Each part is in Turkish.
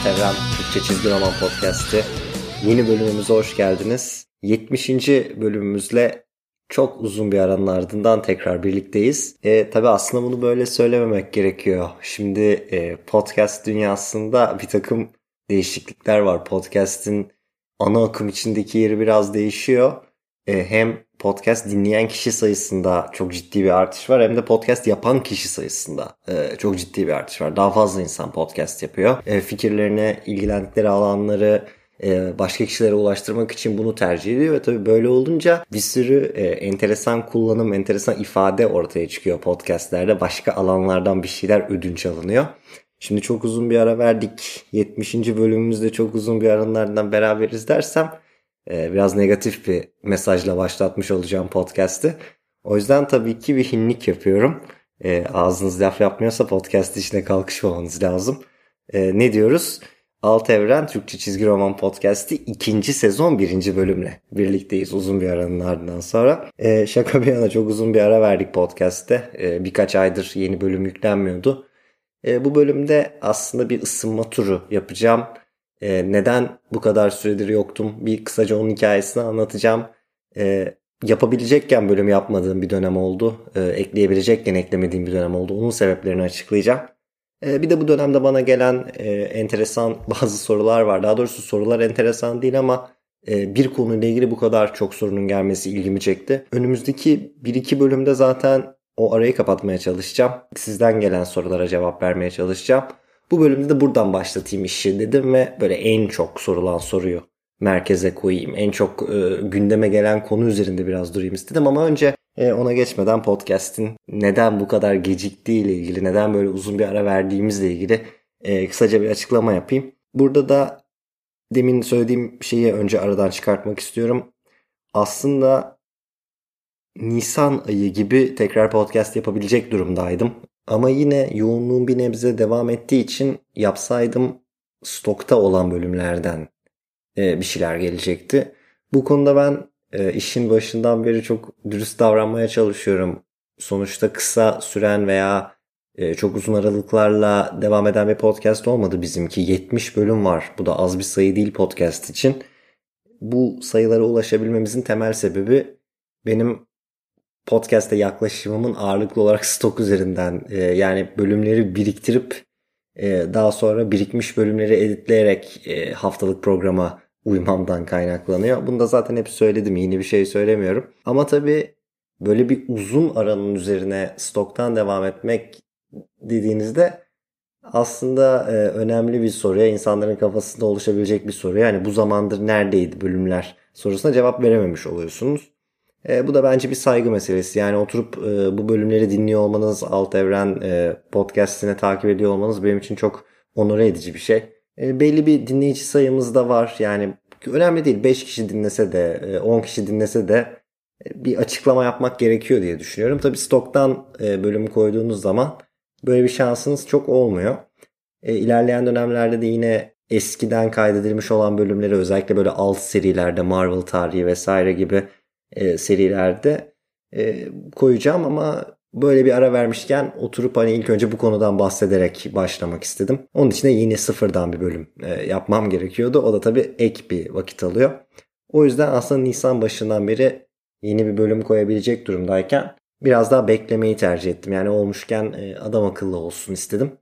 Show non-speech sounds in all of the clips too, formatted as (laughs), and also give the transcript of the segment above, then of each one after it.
Altevren Türkçe Çizgi Roman Podcast'i. Yeni bölümümüze hoş geldiniz. 70. bölümümüzle çok uzun bir aranın ardından tekrar birlikteyiz. E, tabii aslında bunu böyle söylememek gerekiyor. Şimdi e, podcast dünyasında bir takım değişiklikler var. Podcast'in ana akım içindeki yeri biraz değişiyor. E, hem podcast dinleyen kişi sayısında çok ciddi bir artış var hem de podcast yapan kişi sayısında e, çok ciddi bir artış var. Daha fazla insan podcast yapıyor. E, fikirlerini, ilgilendikleri alanları e, başka kişilere ulaştırmak için bunu tercih ediyor ve tabii böyle olunca bir sürü e, enteresan kullanım, enteresan ifade ortaya çıkıyor podcastlerde. Başka alanlardan bir şeyler ödünç alınıyor. Şimdi çok uzun bir ara verdik. 70. bölümümüzde çok uzun bir aranlardan beraberiz dersem e, biraz negatif bir mesajla başlatmış olacağım podcast'i. O yüzden tabii ki bir hinlik yapıyorum. E, ağzınız laf yapmıyorsa podcast içine kalkışmamanız lazım. E, ne diyoruz? Alt Evren Türkçe Çizgi Roman Podcast'i ikinci sezon birinci bölümle birlikteyiz uzun bir aranın ardından sonra. E, şaka bir yana çok uzun bir ara verdik podcast'te. E, birkaç aydır yeni bölüm yüklenmiyordu. E, bu bölümde aslında bir ısınma turu yapacağım. E, neden bu kadar süredir yoktum? Bir kısaca onun hikayesini anlatacağım. E, yapabilecekken bölüm yapmadığım bir dönem oldu. E, ekleyebilecekken eklemediğim bir dönem oldu. Onun sebeplerini açıklayacağım. E, bir de bu dönemde bana gelen e, enteresan (laughs) bazı sorular var. Daha doğrusu sorular enteresan değil ama e, bir konuyla ilgili bu kadar çok sorunun gelmesi ilgimi çekti. Önümüzdeki 1-2 bölümde zaten o arayı kapatmaya çalışacağım. Sizden gelen sorulara cevap vermeye çalışacağım. Bu bölümde de buradan başlatayım işi dedim ve böyle en çok sorulan soruyu merkeze koyayım. En çok e, gündeme gelen konu üzerinde biraz durayım istedim ama önce e, ona geçmeden podcast'in neden bu kadar geciktiği ile ilgili, neden böyle uzun bir ara verdiğimizle ilgili e, kısaca bir açıklama yapayım. Burada da demin söylediğim şeyi önce aradan çıkartmak istiyorum. Aslında Nisan ayı gibi tekrar podcast yapabilecek durumdaydım. Ama yine yoğunluğum bir nebze devam ettiği için yapsaydım stokta olan bölümlerden e, bir şeyler gelecekti. Bu konuda ben e, işin başından beri çok dürüst davranmaya çalışıyorum. Sonuçta kısa süren veya e, çok uzun aralıklarla devam eden bir podcast olmadı bizimki. 70 bölüm var. Bu da az bir sayı değil podcast için. Bu sayılara ulaşabilmemizin temel sebebi benim podcast'te yaklaşımımın ağırlıklı olarak stok üzerinden e, yani bölümleri biriktirip e, daha sonra birikmiş bölümleri editleyerek e, haftalık programa uymamdan kaynaklanıyor. Bunu da zaten hep söyledim. Yeni bir şey söylemiyorum. Ama tabii böyle bir uzun aranın üzerine stoktan devam etmek dediğinizde aslında e, önemli bir soruya, insanların kafasında oluşabilecek bir soruya. Yani bu zamandır neredeydi bölümler sorusuna cevap verememiş oluyorsunuz. E, bu da bence bir saygı meselesi. Yani oturup e, bu bölümleri dinliyor olmanız, Alt Evren e, podcastine takip ediyor olmanız benim için çok onore edici bir şey. E, belli bir dinleyici sayımız da var. Yani önemli değil 5 kişi dinlese de 10 e, kişi dinlese de e, bir açıklama yapmak gerekiyor diye düşünüyorum. Tabi stoktan e, bölümü koyduğunuz zaman böyle bir şansınız çok olmuyor. E, ilerleyen dönemlerde de yine eskiden kaydedilmiş olan bölümleri özellikle böyle alt serilerde Marvel tarihi vesaire gibi e, serilerde e, koyacağım ama böyle bir ara vermişken oturup hani ilk önce bu konudan bahsederek başlamak istedim. Onun için de yine sıfırdan bir bölüm e, yapmam gerekiyordu. O da tabii ek bir vakit alıyor. O yüzden aslında Nisan başından beri yeni bir bölüm koyabilecek durumdayken biraz daha beklemeyi tercih ettim. Yani olmuşken e, adam akıllı olsun istedim.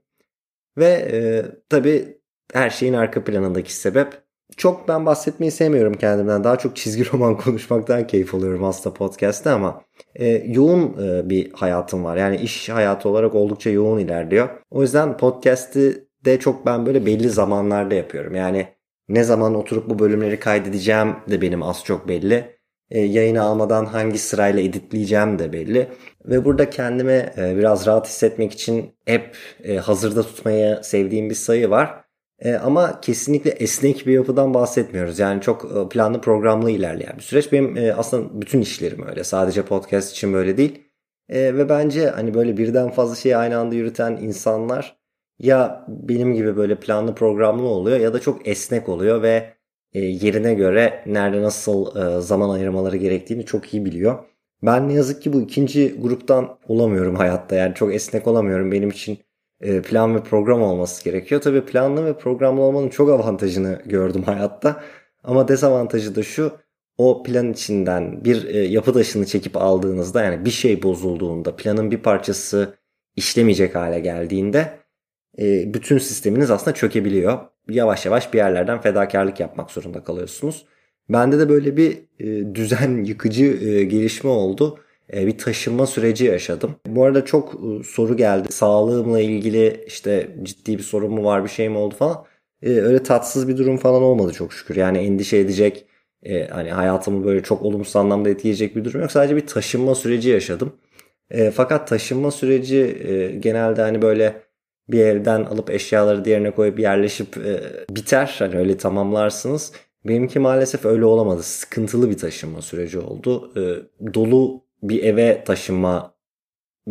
Ve e, tabii her şeyin arka planındaki sebep çok ben bahsetmeyi sevmiyorum kendimden. Daha çok çizgi (laughs) roman konuşmaktan keyif alıyorum aslında podcast'te ama e, yoğun e, bir hayatım var. Yani iş hayatı olarak oldukça yoğun ilerliyor. O yüzden podcast'i de çok ben böyle belli zamanlarda yapıyorum. Yani ne zaman oturup bu bölümleri kaydedeceğim de benim az çok belli. E, yayını almadan hangi sırayla editleyeceğim de belli. Ve burada kendime e, biraz rahat hissetmek için hep e, hazırda tutmaya sevdiğim bir sayı var. E, ama kesinlikle esnek bir yapıdan bahsetmiyoruz. Yani çok e, planlı programlı ilerleyen bir süreç. Benim e, aslında bütün işlerim öyle. Sadece podcast için böyle değil. E, ve bence hani böyle birden fazla şeyi aynı anda yürüten insanlar ya benim gibi böyle planlı programlı oluyor ya da çok esnek oluyor ve e, yerine göre nerede nasıl e, zaman ayırmaları gerektiğini çok iyi biliyor. Ben ne yazık ki bu ikinci gruptan olamıyorum hayatta. Yani çok esnek olamıyorum. Benim için plan ve program olması gerekiyor. Tabii planlı ve programlı olmanın çok avantajını gördüm hayatta. Ama dezavantajı da şu o plan içinden bir e, yapı taşını çekip aldığınızda yani bir şey bozulduğunda planın bir parçası işlemeyecek hale geldiğinde e, bütün sisteminiz aslında çökebiliyor. Yavaş yavaş bir yerlerden fedakarlık yapmak zorunda kalıyorsunuz. Bende de böyle bir e, düzen yıkıcı e, gelişme oldu. E, bir taşınma süreci yaşadım. Bu arada çok e, soru geldi. Sağlığımla ilgili işte ciddi bir sorun mu var bir şey mi oldu falan. E, öyle tatsız bir durum falan olmadı çok şükür. Yani endişe edecek hani hayatımı böyle çok olumsuz anlamda etkileyecek bir durum yok. Sadece bir taşınma süreci yaşadım. Fakat taşınma süreci genelde hani böyle bir evden alıp eşyaları diğerine koyup yerleşip biter. Hani öyle tamamlarsınız. Benimki maalesef öyle olamadı. Sıkıntılı bir taşınma süreci oldu. Dolu bir eve taşınma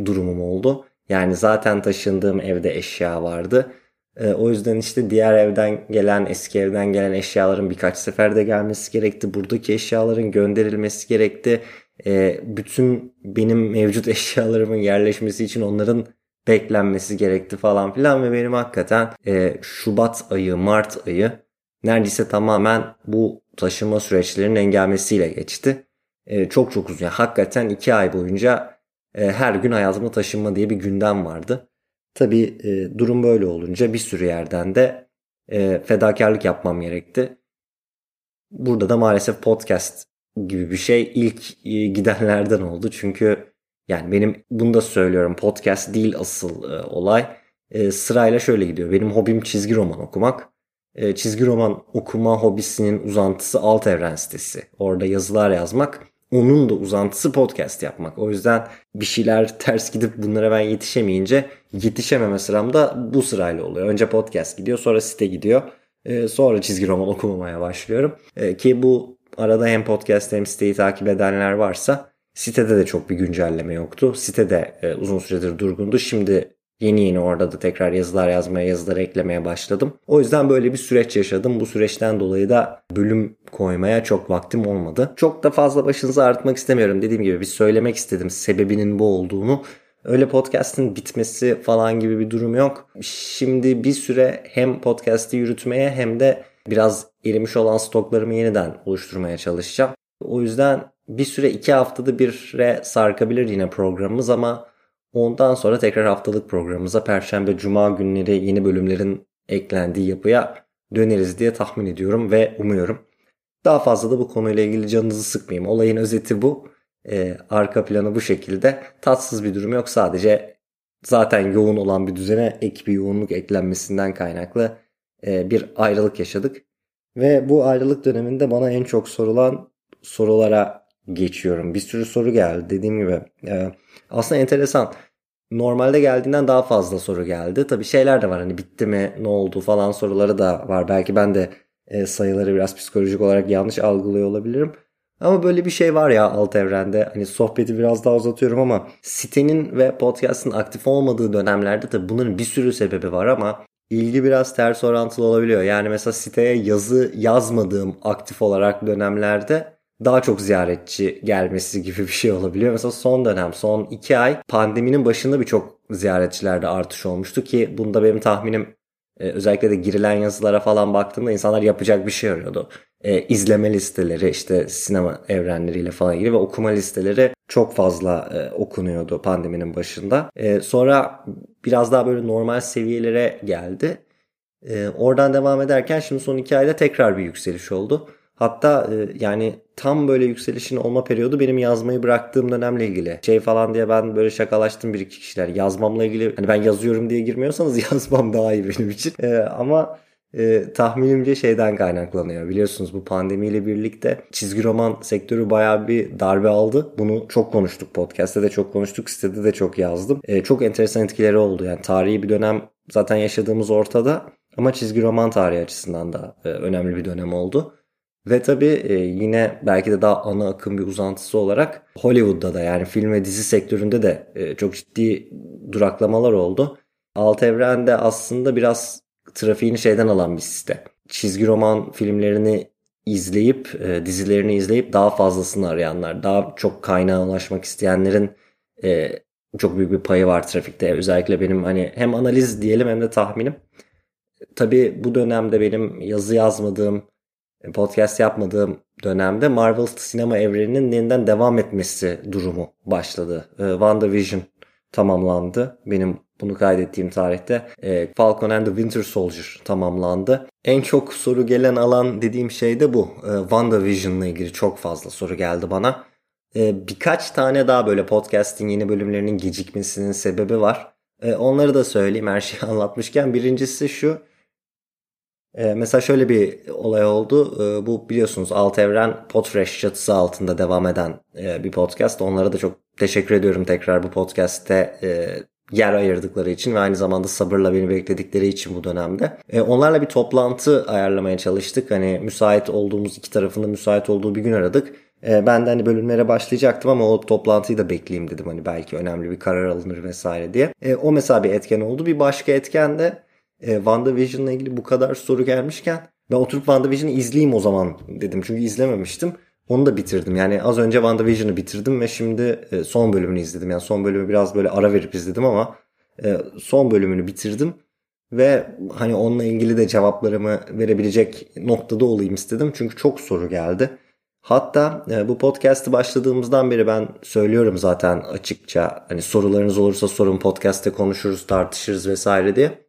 durumum oldu. Yani zaten taşındığım evde eşya vardı. E, o yüzden işte diğer evden gelen, eski evden gelen eşyaların birkaç seferde gelmesi gerekti. Buradaki eşyaların gönderilmesi gerekti. E, bütün benim mevcut (laughs) eşyalarımın yerleşmesi için onların beklenmesi gerekti falan filan ve benim hakikaten e, Şubat ayı, Mart ayı neredeyse tamamen bu taşıma süreçlerinin engelmesiyle geçti. E, çok çok uzun. Yani hakikaten iki ay boyunca e, her gün hayatımda taşınma diye bir gündem vardı. Tabii e, durum böyle olunca bir sürü yerden de e, fedakarlık yapmam gerekti. Burada da maalesef podcast gibi bir şey ilk e, gidenlerden oldu. Çünkü yani benim bunu da söylüyorum podcast değil asıl e, olay. E, sırayla şöyle gidiyor. Benim hobim çizgi roman okumak. E, çizgi roman okuma hobisinin uzantısı alt evren sitesi. Orada yazılar yazmak. Onun da uzantısı podcast yapmak. O yüzden bir şeyler ters gidip bunlara ben yetişemeyince yetişememe sıram da bu sırayla oluyor. Önce podcast gidiyor sonra site gidiyor. E, sonra çizgi roman okumamaya başlıyorum. E, ki bu arada hem podcast hem siteyi takip edenler varsa Sitede de çok bir güncelleme yoktu. Site de e, uzun süredir durgundu. Şimdi yeni yeni orada da tekrar yazılar yazmaya, yazılar eklemeye başladım. O yüzden böyle bir süreç yaşadım. Bu süreçten dolayı da bölüm koymaya çok vaktim olmadı. Çok da fazla başınızı ağrıtmak istemiyorum. Dediğim gibi bir söylemek istedim sebebinin bu olduğunu. Öyle podcast'in bitmesi falan gibi bir durum yok. Şimdi bir süre hem podcast'i yürütmeye hem de biraz erimiş olan stoklarımı yeniden oluşturmaya çalışacağım. O yüzden bir süre iki haftada bire sarkabilir yine programımız ama ondan sonra tekrar haftalık programımıza Perşembe Cuma günleri yeni bölümlerin eklendiği yapıya döneriz diye tahmin ediyorum ve umuyorum. Daha fazla da bu konuyla ilgili canınızı sıkmayayım. Olayın özeti bu. Ee, arka planı bu şekilde. Tatsız bir durum yok. Sadece zaten yoğun olan bir düzene ek bir yoğunluk eklenmesinden kaynaklı e, bir ayrılık yaşadık. Ve bu ayrılık döneminde bana en çok sorulan sorulara geçiyorum. Bir sürü soru geldi dediğim gibi. E, aslında enteresan. Normalde geldiğinden daha fazla soru geldi. Tabi şeyler de var hani bitti mi ne oldu falan soruları da var. Belki ben de e, sayıları biraz psikolojik olarak yanlış algılıyor olabilirim. Ama böyle bir şey var ya alt evrende. Hani sohbeti biraz daha uzatıyorum ama sitenin ve podcast'ın aktif olmadığı dönemlerde tabii bunların bir sürü sebebi var ama ilgi biraz ters orantılı olabiliyor. Yani mesela siteye yazı yazmadığım aktif olarak dönemlerde daha çok ziyaretçi gelmesi gibi bir şey olabiliyor. Mesela son dönem, son iki ay pandeminin başında birçok ziyaretçilerde artış olmuştu ki bunda benim tahminim e, özellikle de girilen yazılara falan baktığımda insanlar yapacak bir şey arıyordu. E, izleme listeleri işte sinema evrenleriyle falan ilgili ve okuma listeleri çok fazla e, okunuyordu pandeminin başında. E, sonra biraz daha böyle normal seviyelere geldi. E, oradan devam ederken şimdi son iki ayda tekrar bir yükseliş oldu. Hatta e, yani tam böyle yükselişin olma periyodu benim yazmayı bıraktığım dönemle ilgili. Şey falan diye ben böyle şakalaştım bir iki kişiler. Yazmamla ilgili hani ben yazıyorum diye girmiyorsanız (laughs) yazmam daha iyi benim için. E, ama e, tahminimce şeyden kaynaklanıyor. Biliyorsunuz bu pandemiyle birlikte çizgi roman sektörü bayağı bir darbe aldı. Bunu çok konuştuk podcast'te de çok konuştuk, sitede de çok yazdım. E, çok enteresan etkileri oldu. Yani tarihi bir dönem zaten yaşadığımız ortada. Ama çizgi roman tarihi açısından da e, önemli bir dönem oldu. Ve tabii e, yine belki de daha ana akım bir uzantısı olarak Hollywood'da da yani film ve dizi sektöründe de e, çok ciddi duraklamalar oldu. Alt Evren aslında biraz trafiğini şeyden alan bir site. Çizgi roman filmlerini izleyip, e, dizilerini izleyip daha fazlasını arayanlar, daha çok kaynağa ulaşmak isteyenlerin çok büyük bir payı var trafikte. Özellikle benim hani hem analiz diyelim hem de tahminim. Tabii bu dönemde benim yazı yazmadığım, podcast yapmadığım dönemde Marvel sinema evreninin yeniden devam etmesi durumu başladı. Ee, WandaVision tamamlandı. Benim bunu kaydettiğim tarihte e, Falcon and the Winter Soldier tamamlandı. En çok soru gelen alan dediğim şey de bu. E, WandaVision'la ilgili çok fazla soru geldi bana. E, birkaç tane daha böyle podcast'in yeni bölümlerinin gecikmesinin sebebi var. E, onları da söyleyeyim her şeyi (laughs) anlatmışken. Birincisi şu. E, mesela şöyle bir olay oldu. E, bu biliyorsunuz Alt Evren Podfresh çatısı altında devam eden e, bir podcast. Onlara da çok teşekkür ediyorum tekrar bu podcast'te e, yer ayırdıkları için ve aynı zamanda sabırla beni bekledikleri için bu dönemde. E, onlarla bir toplantı ayarlamaya çalıştık. Hani müsait olduğumuz iki tarafında müsait olduğu bir gün aradık. Ben de hani bölümlere başlayacaktım ama o toplantıyı da bekleyeyim dedim. Hani belki önemli bir karar alınır vesaire diye. O mesela bir etken oldu. Bir başka etken de e, WandaVision'la ilgili bu kadar soru gelmişken ben oturup WandaVision'ı izleyeyim o zaman dedim. Çünkü izlememiştim. Onu da bitirdim. Yani az önce WandaVision'ı bitirdim ve şimdi e, son bölümünü izledim. Yani son bölümü biraz böyle ara verip izledim ama e, son bölümünü bitirdim. Ve hani onunla ilgili de cevaplarımı verebilecek noktada olayım istedim. Çünkü çok soru geldi. Hatta e, bu podcast'ı başladığımızdan beri ben söylüyorum zaten açıkça. Hani sorularınız olursa sorun podcast'te konuşuruz, tartışırız vesaire diye.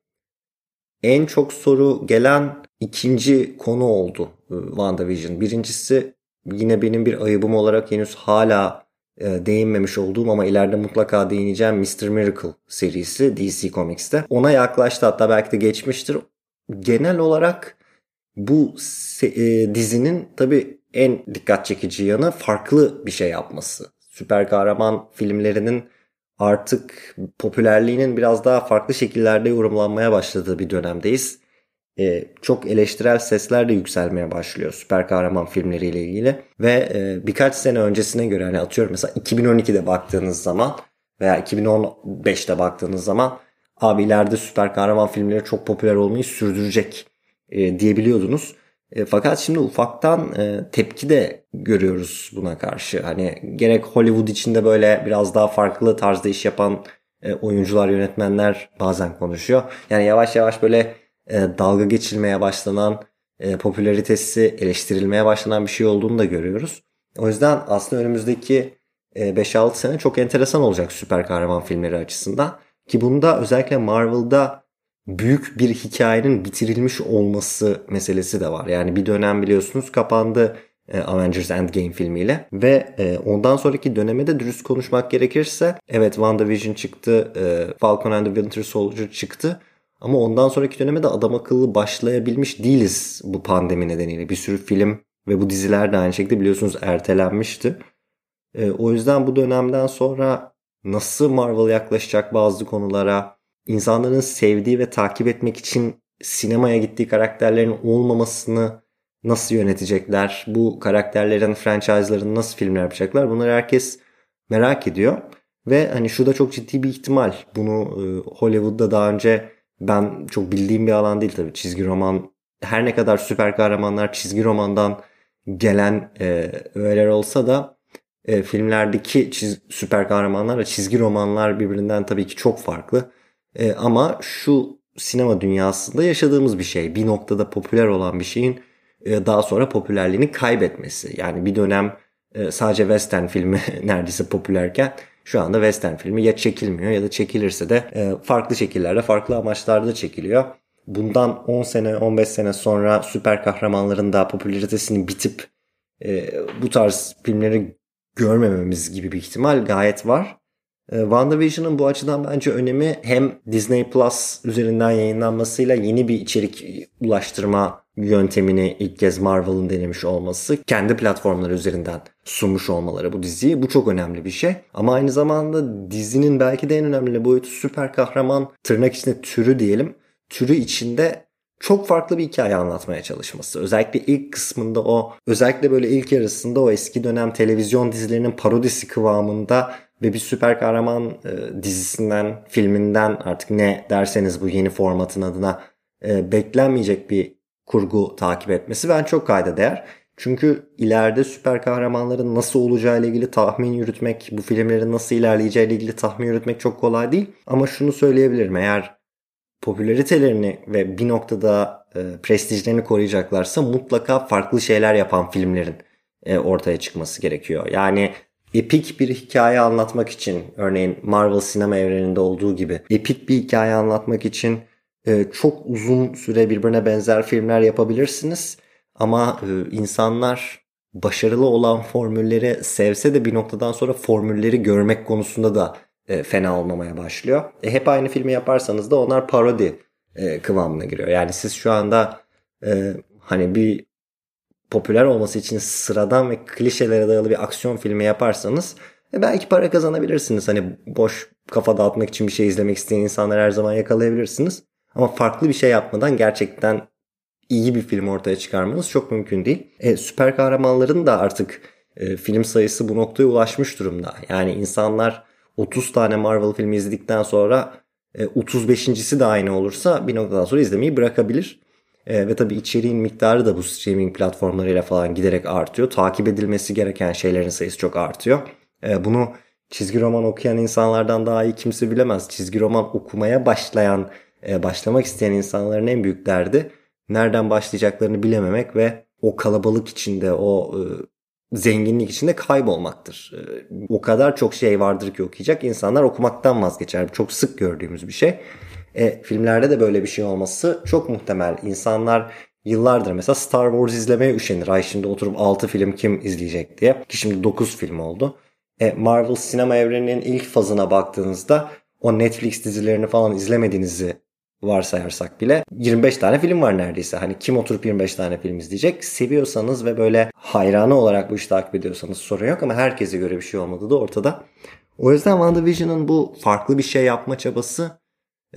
En çok soru gelen ikinci konu oldu WandaVision. Birincisi yine benim bir ayıbım olarak henüz hala e, değinmemiş olduğum ama ileride mutlaka değineceğim Mr. Miracle serisi DC Comics'te. Ona yaklaştı hatta belki de geçmiştir. Genel olarak bu e, dizinin tabi en dikkat çekici yanı farklı bir şey yapması. Süper kahraman filmlerinin artık popülerliğinin biraz daha farklı şekillerde yorumlanmaya başladığı bir dönemdeyiz e, çok eleştirel sesler de yükselmeye başlıyor süper kahraman filmleriyle ilgili. Ve e, birkaç sene öncesine göre hani atıyorum mesela 2012'de baktığınız zaman veya 2015'te baktığınız zaman abi ileride süper kahraman filmleri çok popüler olmayı sürdürecek e, diyebiliyordunuz. E, fakat şimdi ufaktan e, tepki de görüyoruz buna karşı. Hani gerek Hollywood içinde böyle biraz daha farklı tarzda iş yapan e, oyuncular, yönetmenler bazen konuşuyor. Yani yavaş yavaş böyle e, dalga geçilmeye başlanan, e, popülaritesi eleştirilmeye başlanan bir şey olduğunu da görüyoruz. O yüzden aslında önümüzdeki e, 5-6 sene çok enteresan olacak süper kahraman filmleri açısından. Ki bunda özellikle Marvel'da büyük bir hikayenin bitirilmiş olması meselesi de var. Yani bir dönem biliyorsunuz kapandı e, Avengers Endgame filmiyle ve e, ondan sonraki döneme de dürüst konuşmak gerekirse evet WandaVision çıktı, e, Falcon and the Winter Soldier çıktı ama ondan sonraki döneme de adam akıllı başlayabilmiş değiliz bu pandemi nedeniyle. Bir sürü film ve bu diziler de aynı şekilde biliyorsunuz ertelenmişti. O yüzden bu dönemden sonra nasıl Marvel yaklaşacak bazı konulara, insanların sevdiği ve takip etmek için sinemaya gittiği karakterlerin olmamasını nasıl yönetecekler, bu karakterlerin franchise'larını nasıl filmler yapacaklar bunları herkes merak ediyor. Ve hani şu da çok ciddi bir ihtimal. Bunu e, Hollywood'da daha önce ben çok bildiğim bir alan değil tabii. Çizgi roman her ne kadar süper kahramanlar çizgi romandan gelen e, öğeler olsa da e, filmlerdeki çiz, süper kahramanlarla çizgi romanlar birbirinden tabii ki çok farklı. E, ama şu sinema dünyasında yaşadığımız bir şey. Bir noktada popüler olan bir şeyin e, daha sonra popülerliğini kaybetmesi. Yani bir dönem e, sadece western filmi (laughs) neredeyse popülerken şu anda western filmi ya çekilmiyor ya da çekilirse de e, farklı şekillerde, farklı amaçlarda çekiliyor. Bundan 10 sene, 15 sene sonra süper kahramanların da popülaritesinin bitip e, bu tarz filmleri görmememiz gibi bir ihtimal gayet var. E, WandaVision'ın bu açıdan bence önemi hem Disney Plus üzerinden yayınlanmasıyla yeni bir içerik ulaştırma yöntemini ilk kez Marvel'ın denemiş olması, kendi platformları üzerinden sunmuş olmaları bu diziyi. Bu çok önemli bir şey. Ama aynı zamanda dizinin belki de en önemli boyutu süper kahraman tırnak içinde türü diyelim. Türü içinde çok farklı bir hikaye anlatmaya çalışması. Özellikle ilk kısmında o, özellikle böyle ilk yarısında o eski dönem televizyon dizilerinin parodisi kıvamında ve bir süper kahraman e, dizisinden, filminden artık ne derseniz bu yeni formatın adına e, beklenmeyecek bir kurgu takip etmesi ben çok kayda değer. Çünkü ileride süper kahramanların nasıl olacağı ile ilgili tahmin yürütmek, bu filmlerin nasıl ilerleyeceği ile ilgili tahmin yürütmek çok kolay değil. Ama şunu söyleyebilirim. Eğer popülaritelerini ve bir noktada e, prestijlerini koruyacaklarsa mutlaka farklı şeyler yapan filmlerin e, ortaya çıkması gerekiyor. Yani epik bir hikaye anlatmak için örneğin Marvel sinema evreninde olduğu gibi epik bir hikaye anlatmak için e, çok uzun süre birbirine benzer filmler yapabilirsiniz. Ama e, insanlar başarılı olan formülleri sevse de bir noktadan sonra formülleri görmek konusunda da e, fena olmamaya başlıyor. E, hep aynı filmi yaparsanız da onlar parodi e, kıvamına giriyor. Yani siz şu anda e, hani bir popüler olması için sıradan ve klişelere dayalı bir aksiyon filmi yaparsanız e, belki para kazanabilirsiniz. Hani boş kafa dağıtmak için bir şey izlemek isteyen insanlar her zaman yakalayabilirsiniz. Ama farklı bir şey yapmadan gerçekten iyi bir film ortaya çıkarmanız çok mümkün değil. E, süper kahramanların da artık e, film sayısı bu noktaya ulaşmış durumda. Yani insanlar 30 tane Marvel filmi izledikten sonra e, 35.si de aynı olursa bir noktadan sonra izlemeyi bırakabilir. E, ve tabii içeriğin miktarı da bu streaming platformlarıyla falan giderek artıyor. Takip edilmesi gereken şeylerin sayısı çok artıyor. E, bunu çizgi roman okuyan insanlardan daha iyi kimse bilemez. Çizgi roman okumaya başlayan, e, başlamak isteyen insanların en büyük derdi nereden başlayacaklarını bilememek ve o kalabalık içinde, o e, zenginlik içinde kaybolmaktır. E, o kadar çok şey vardır ki okuyacak insanlar okumaktan vazgeçer. Çok sık gördüğümüz bir şey. E, filmlerde de böyle bir şey olması çok muhtemel. İnsanlar yıllardır mesela Star Wars izlemeye üşenir. Ay şimdi oturup 6 film kim izleyecek diye. Ki şimdi 9 film oldu. E, Marvel sinema evreninin ilk fazına baktığınızda o Netflix dizilerini falan izlemediğinizi varsayarsak bile 25 tane film var neredeyse. Hani kim oturup 25 tane film izleyecek? Seviyorsanız ve böyle hayranı olarak bu işi takip ediyorsanız sorun yok ama herkese göre bir şey olmadı da ortada. O yüzden WandaVision'ın bu farklı bir şey yapma çabası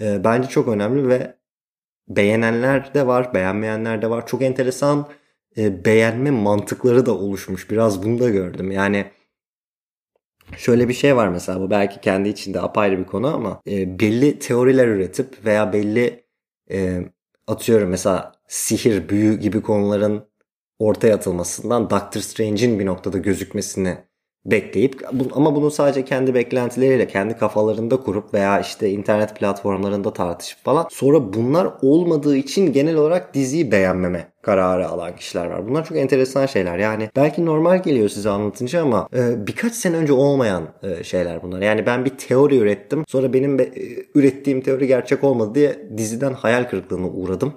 e, bence çok önemli ve beğenenler de var, beğenmeyenler de var. Çok enteresan e, beğenme mantıkları da oluşmuş. Biraz bunu da gördüm. Yani Şöyle bir şey var mesela bu belki kendi içinde apayrı bir konu ama e, belli teoriler üretip veya belli e, atıyorum mesela sihir, büyü gibi konuların ortaya atılmasından Doctor Strange'in bir noktada gözükmesini bekleyip ama bunu sadece kendi beklentileriyle kendi kafalarında kurup veya işte internet platformlarında tartışıp falan sonra bunlar olmadığı için genel olarak diziyi beğenmeme kararı alan kişiler var. Bunlar çok enteresan şeyler. Yani belki normal geliyor size anlatınca ama e, birkaç sene önce olmayan e, şeyler bunlar. Yani ben bir teori ürettim. Sonra benim be, e, ürettiğim teori gerçek olmadı diye diziden hayal kırıklığına uğradım.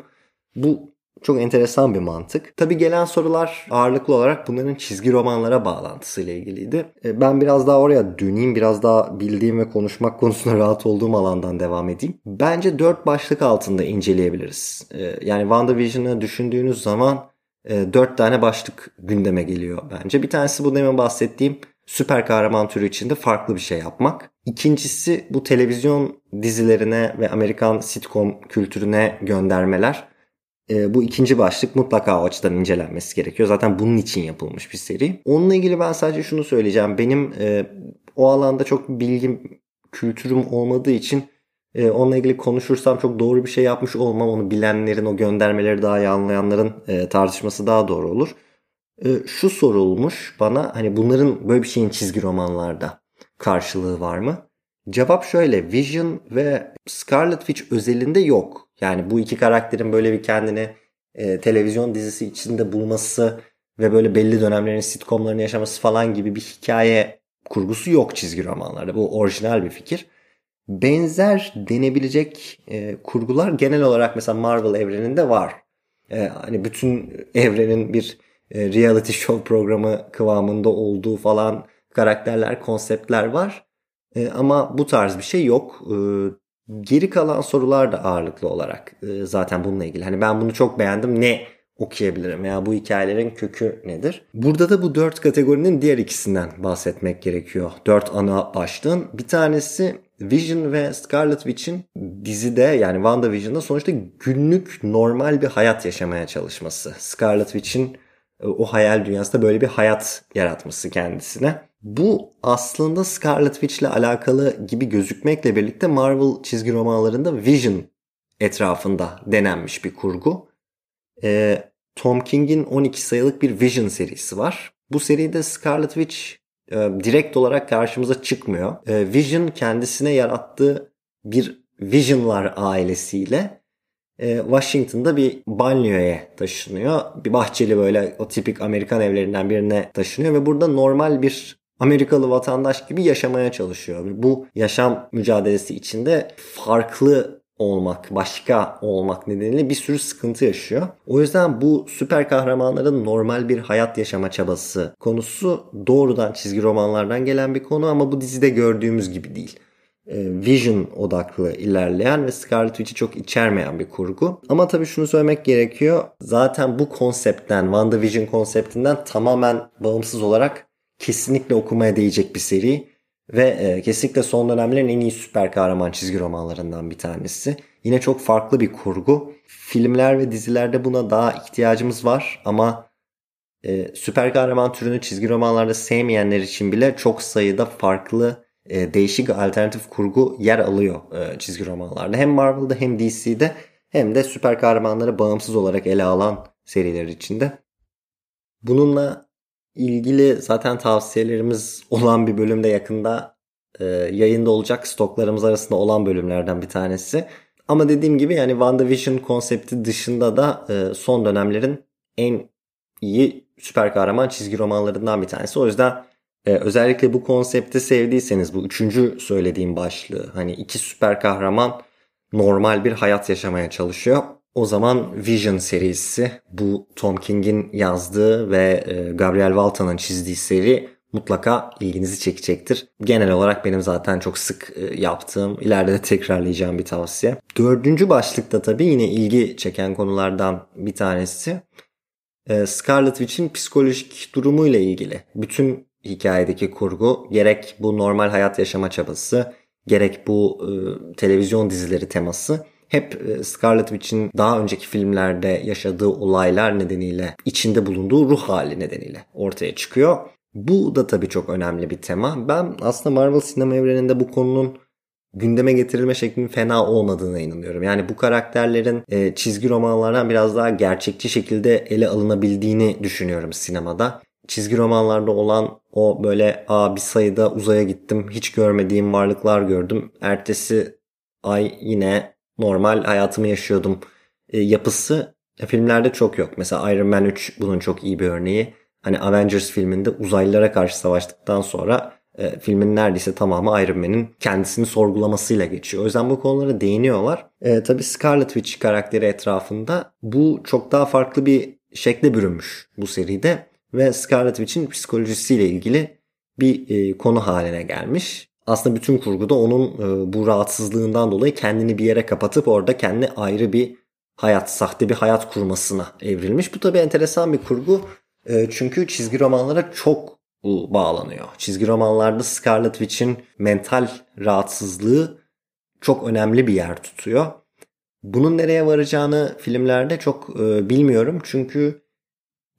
Bu çok enteresan bir mantık. Tabi gelen sorular ağırlıklı olarak bunların çizgi romanlara bağlantısıyla ilgiliydi. E, ben biraz daha oraya döneyim, biraz daha bildiğim ve konuşmak (laughs) konusunda rahat olduğum alandan devam edeyim. Bence dört başlık altında inceleyebiliriz. E, yani WandaVision'ı düşündüğünüz zaman e, dört tane başlık gündeme geliyor bence. Bir tanesi bu demin bahsettiğim süper kahraman türü içinde farklı bir şey yapmak. İkincisi bu televizyon dizilerine ve Amerikan sitcom kültürüne göndermeler. E, bu ikinci başlık mutlaka o açıdan incelenmesi gerekiyor. Zaten bunun için yapılmış bir seri. Onunla ilgili ben sadece şunu söyleyeceğim. Benim e, o alanda çok bilgim, kültürüm olmadığı için e, onunla ilgili konuşursam çok doğru bir şey yapmış olmam. Onu bilenlerin, o göndermeleri daha iyi anlayanların e, tartışması daha doğru olur. E, şu sorulmuş bana hani bunların böyle bir şeyin çizgi romanlarda karşılığı var mı? Cevap şöyle. Vision ve Scarlet Witch özelinde yok. Yani bu iki karakterin böyle bir kendini e, televizyon dizisi içinde bulması ve böyle belli dönemlerin sitcomlarını yaşaması falan gibi bir hikaye kurgusu yok çizgi romanlarda. Bu orijinal bir fikir. Benzer denebilecek e, kurgular genel olarak mesela Marvel evreninde var. E, hani bütün evrenin bir e, reality show programı kıvamında olduğu falan karakterler, konseptler var. E, ama bu tarz bir şey yok. E, Geri kalan sorular da ağırlıklı olarak e, zaten bununla ilgili. Hani ben bunu çok beğendim ne okuyabilirim veya bu hikayelerin kökü nedir? Burada da bu dört kategorinin diğer ikisinden bahsetmek gerekiyor. Dört ana başlığın. Bir tanesi Vision ve Scarlet Witch'in dizide yani WandaVision'da sonuçta günlük normal bir hayat yaşamaya çalışması. Scarlet Witch'in e, o hayal dünyasında böyle bir hayat yaratması kendisine. Bu aslında Scarlet Witch ile alakalı gibi gözükmekle birlikte Marvel çizgi romanlarında Vision etrafında denenmiş bir kurgu. Ee, Tom King'in 12 sayılık bir Vision serisi var. Bu seride Scarlet Witch e, direkt olarak karşımıza çıkmıyor. E, Vision kendisine yarattığı bir Vision'lar ailesiyle e, Washington'da bir banyoya taşınıyor. Bir bahçeli böyle o tipik Amerikan evlerinden birine taşınıyor ve burada normal bir Amerikalı vatandaş gibi yaşamaya çalışıyor. Bu yaşam mücadelesi içinde farklı olmak, başka olmak nedeniyle bir sürü sıkıntı yaşıyor. O yüzden bu süper kahramanların normal bir hayat yaşama çabası konusu doğrudan çizgi romanlardan gelen bir konu ama bu dizide gördüğümüz gibi değil. E, Vision odaklı ilerleyen ve Scarlet Witch'i çok içermeyen bir kurgu. Ama tabii şunu söylemek gerekiyor. Zaten bu konseptten, WandaVision konseptinden tamamen bağımsız olarak kesinlikle okumaya değecek bir seri. Ve e, kesinlikle son dönemlerin en iyi süper kahraman çizgi romanlarından bir tanesi. Yine çok farklı bir kurgu. Filmler ve dizilerde buna daha ihtiyacımız var ama e, süper kahraman türünü çizgi romanlarda sevmeyenler için bile çok sayıda farklı e, değişik alternatif kurgu yer alıyor e, çizgi romanlarda. Hem Marvel'da hem DC'de hem de süper kahramanları bağımsız olarak ele alan seriler içinde. Bununla ilgili zaten tavsiyelerimiz olan bir bölümde yakında e, yayında olacak stoklarımız arasında olan bölümlerden bir tanesi. Ama dediğim gibi yani WandaVision konsepti dışında da e, son dönemlerin en iyi süper kahraman çizgi romanlarından bir tanesi. O yüzden e, özellikle bu konsepti sevdiyseniz bu üçüncü söylediğim başlığı hani iki süper kahraman normal bir hayat yaşamaya çalışıyor. O zaman Vision serisi bu Tom King'in yazdığı ve e, Gabriel Valta'nın çizdiği seri mutlaka ilginizi çekecektir. Genel olarak benim zaten çok sık e, yaptığım, ileride de tekrarlayacağım bir tavsiye. Dördüncü başlıkta tabii yine ilgi çeken konulardan bir tanesi e, Scarlet Witch'in psikolojik durumuyla ilgili. Bütün hikayedeki kurgu gerek bu normal hayat yaşama çabası gerek bu televizyon dizileri teması hep e, Scarlet Witch'in daha önceki filmlerde yaşadığı olaylar nedeniyle içinde bulunduğu ruh hali nedeniyle ortaya çıkıyor. Bu da tabii çok önemli bir tema. Ben aslında Marvel sinema evreninde bu konunun gündeme getirilme şeklinin fena olmadığına inanıyorum. Yani bu karakterlerin e, çizgi romanlardan biraz daha gerçekçi şekilde ele alınabildiğini düşünüyorum sinemada. Çizgi romanlarda olan o böyle Aa, bir sayıda uzaya gittim hiç görmediğim varlıklar gördüm. Ertesi ay yine normal hayatımı yaşıyordum e, yapısı filmlerde çok yok. Mesela Iron Man 3 bunun çok iyi bir örneği. Hani Avengers filminde uzaylılara karşı savaştıktan sonra e, filmin neredeyse tamamı Iron Man'in kendisini sorgulamasıyla geçiyor. O yüzden bu konulara değiniyorlar. E, tabii Scarlet Witch karakteri etrafında bu çok daha farklı bir şekle bürünmüş bu seride ve Scarlet Witch'in psikolojisiyle ilgili bir e, konu haline gelmiş. Aslında bütün kurguda onun e, bu rahatsızlığından dolayı kendini bir yere kapatıp orada kendi ayrı bir hayat, sahte bir hayat kurmasına evrilmiş. Bu tabii enteresan bir kurgu. E, çünkü çizgi romanlara çok bağlanıyor. Çizgi romanlarda Scarlet Witch'in mental rahatsızlığı çok önemli bir yer tutuyor. Bunun nereye varacağını filmlerde çok e, bilmiyorum. Çünkü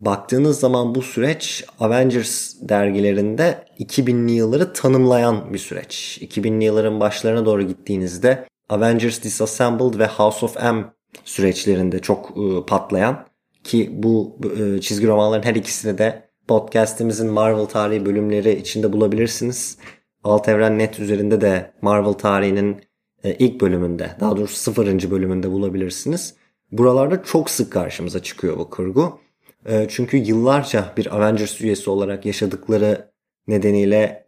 baktığınız zaman bu süreç Avengers dergilerinde 2000'li yılları tanımlayan bir süreç. 2000'li yılların başlarına doğru gittiğinizde Avengers Disassembled ve House of M süreçlerinde çok e, patlayan ki bu e, çizgi romanların her ikisini de podcast'imizin Marvel tarihi bölümleri içinde bulabilirsiniz. Alt Evren Net üzerinde de Marvel tarihinin e, ilk bölümünde daha doğrusu sıfırıncı bölümünde bulabilirsiniz. Buralarda çok sık karşımıza çıkıyor bu kurgu. Ee, çünkü yıllarca bir Avengers üyesi olarak yaşadıkları nedeniyle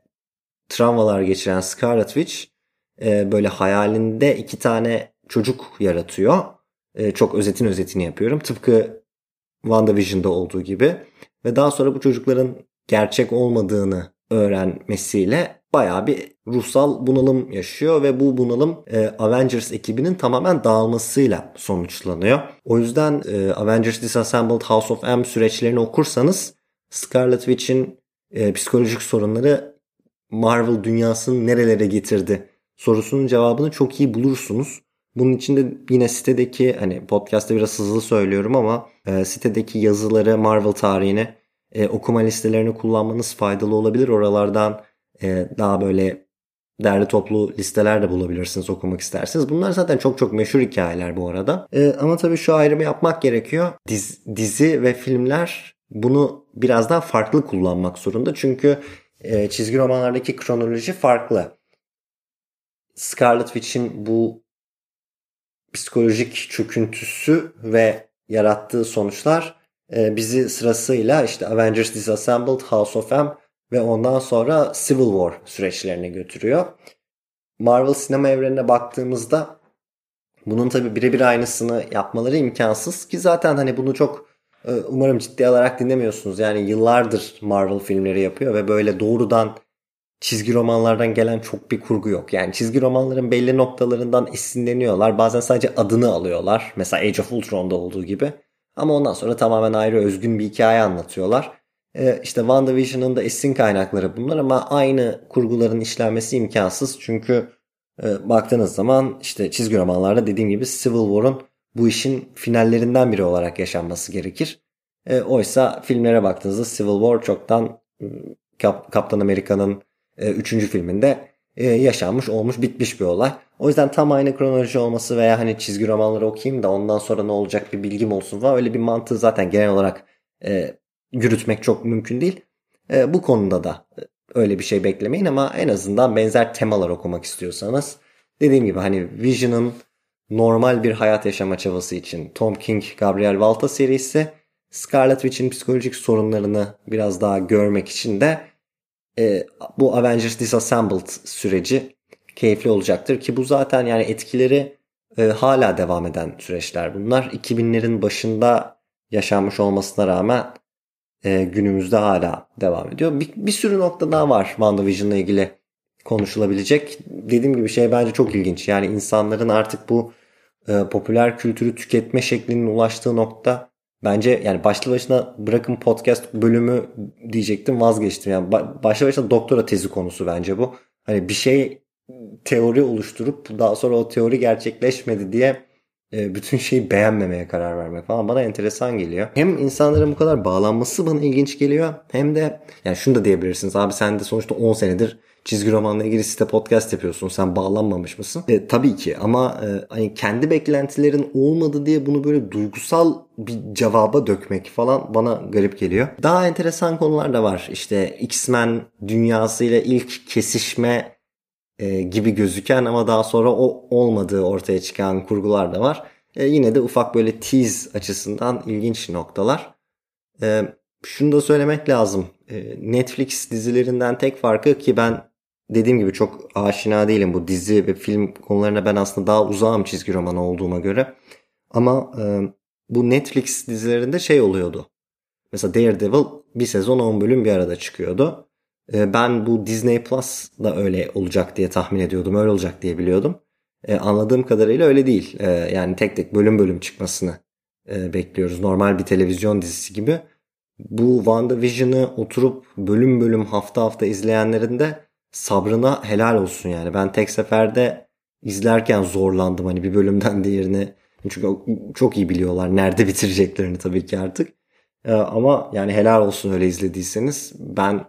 travmalar geçiren Scarlet Witch e, böyle hayalinde iki tane çocuk yaratıyor. E, çok özetin özetini yapıyorum. Tıpkı WandaVision'da olduğu gibi. Ve daha sonra bu çocukların gerçek olmadığını öğrenmesiyle bayağı bir ruhsal bunalım yaşıyor ve bu bunalım e, Avengers ekibinin tamamen dağılmasıyla sonuçlanıyor. O yüzden e, Avengers Disassembled House of M süreçlerini okursanız Scarlet Witch'in e, psikolojik sorunları Marvel dünyasını nerelere getirdi sorusunun cevabını çok iyi bulursunuz. Bunun için de yine sitedeki hani podcast'te biraz hızlı söylüyorum ama e, sitedeki yazıları Marvel tarihini e, okuma listelerini kullanmanız faydalı olabilir. Oralardan e, daha böyle derli toplu listeler de bulabilirsiniz okumak isterseniz. Bunlar zaten çok çok meşhur hikayeler bu arada. Ee, ama tabii şu ayrımı yapmak gerekiyor. Diz, dizi ve filmler bunu biraz daha farklı kullanmak zorunda. Çünkü e, çizgi romanlardaki kronoloji farklı. Scarlet Witch'in bu psikolojik çöküntüsü ve yarattığı sonuçlar e, bizi sırasıyla işte Avengers Disassembled, House of M ve ondan sonra Civil War süreçlerine götürüyor. Marvel sinema evrenine baktığımızda bunun tabi birebir aynısını yapmaları imkansız ki zaten hani bunu çok e, umarım ciddi alarak dinlemiyorsunuz. Yani yıllardır Marvel filmleri yapıyor ve böyle doğrudan çizgi romanlardan gelen çok bir kurgu yok. Yani çizgi romanların belli noktalarından esinleniyorlar. Bazen sadece adını alıyorlar. Mesela Age of Ultron'da olduğu gibi. Ama ondan sonra tamamen ayrı özgün bir hikaye anlatıyorlar. Ee, işte WandaVision'ın da esin kaynakları bunlar ama aynı kurguların işlenmesi imkansız. Çünkü e, baktığınız zaman işte çizgi romanlarda dediğim gibi Civil War'un bu işin finallerinden biri olarak yaşanması gerekir. E, oysa filmlere baktığınızda Civil War çoktan ıı, Kap Kaptan Amerika'nın 3. E, filminde e, yaşanmış olmuş bitmiş bir olay. O yüzden tam aynı kronoloji olması veya hani çizgi romanları okuyayım da ondan sonra ne olacak bir bilgim olsun falan öyle bir mantığı zaten genel olarak e, yürütmek çok mümkün değil. E, bu konuda da e, öyle bir şey beklemeyin ama en azından benzer temalar okumak istiyorsanız dediğim gibi hani Vision'ın normal bir hayat yaşama çabası için Tom King, Gabriel Valta serisi Scarlet Witch'in psikolojik sorunlarını biraz daha görmek için de e, bu Avengers Disassembled süreci keyifli olacaktır ki bu zaten yani etkileri e, hala devam eden süreçler bunlar. 2000'lerin başında yaşanmış olmasına rağmen e, günümüzde hala devam ediyor. Bir, bir sürü nokta daha var WandaVision'la ilgili konuşulabilecek. Dediğim gibi şey bence çok ilginç. Yani insanların artık bu e, popüler kültürü tüketme şeklinin ulaştığı nokta bence yani başlı başına bırakın podcast bölümü diyecektim vazgeçtim. Yani başlı başına doktora tezi konusu bence bu. Hani bir şey teori oluşturup daha sonra o teori gerçekleşmedi diye bütün şeyi beğenmemeye karar vermek falan bana enteresan geliyor. Hem insanların bu kadar bağlanması bana ilginç geliyor hem de yani şunu da diyebilirsiniz abi sen de sonuçta 10 senedir çizgi romanla ilgili site podcast yapıyorsun. Sen bağlanmamış mısın? E, tabii ki ama e, hani kendi beklentilerin olmadı diye bunu böyle duygusal bir cevaba dökmek falan bana garip geliyor. Daha enteresan konular da var. İşte X-Men dünyasıyla ilk kesişme e, gibi gözüken ama daha sonra o olmadığı ortaya çıkan kurgular da var. E, yine de ufak böyle tease açısından ilginç noktalar. E, şunu da söylemek lazım. E, Netflix dizilerinden tek farkı ki ben dediğim gibi çok aşina değilim bu dizi ve film konularına ben aslında daha uzağım çizgi romanı olduğuma göre. Ama e, bu Netflix dizilerinde şey oluyordu. Mesela Daredevil bir sezon 10 bölüm bir arada çıkıyordu. E, ben bu Disney Plus da öyle olacak diye tahmin ediyordum. Öyle olacak diye biliyordum. E, anladığım kadarıyla öyle değil. E, yani tek tek bölüm bölüm çıkmasını e, bekliyoruz. Normal bir televizyon dizisi gibi. Bu WandaVision'ı oturup bölüm bölüm hafta hafta izleyenlerin de sabrına helal olsun yani. Ben tek seferde izlerken zorlandım hani bir bölümden (laughs) diğerine. Çünkü çok iyi biliyorlar nerede (laughs) bitireceklerini tabii ki artık. Ee, ama yani helal olsun öyle izlediyseniz. Ben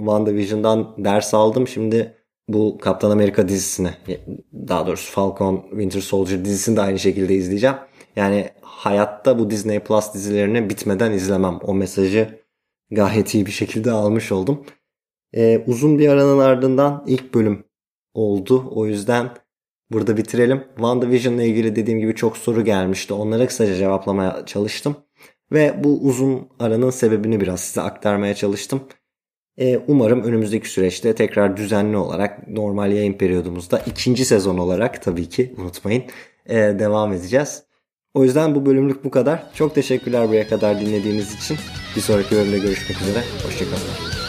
WandaVision'dan ders aldım. Şimdi bu Kaptan Amerika dizisini daha doğrusu Falcon Winter Soldier dizisini de aynı şekilde izleyeceğim. Yani hayatta bu Disney Plus dizilerini bitmeden izlemem. O mesajı gayet iyi bir şekilde almış oldum. Ee, uzun bir aranın ardından ilk bölüm oldu. O yüzden burada bitirelim. WandaVision ile ilgili dediğim gibi çok soru gelmişti. Onlara kısaca cevaplamaya çalıştım. Ve bu uzun aranın sebebini biraz size aktarmaya çalıştım. Ee, umarım önümüzdeki süreçte tekrar düzenli olarak normal yayın periyodumuzda ikinci sezon olarak tabii ki unutmayın e, devam edeceğiz. O yüzden bu bölümlük bu kadar. Çok teşekkürler buraya kadar dinlediğiniz için. Bir sonraki bölümde görüşmek üzere. Hoşçakalın.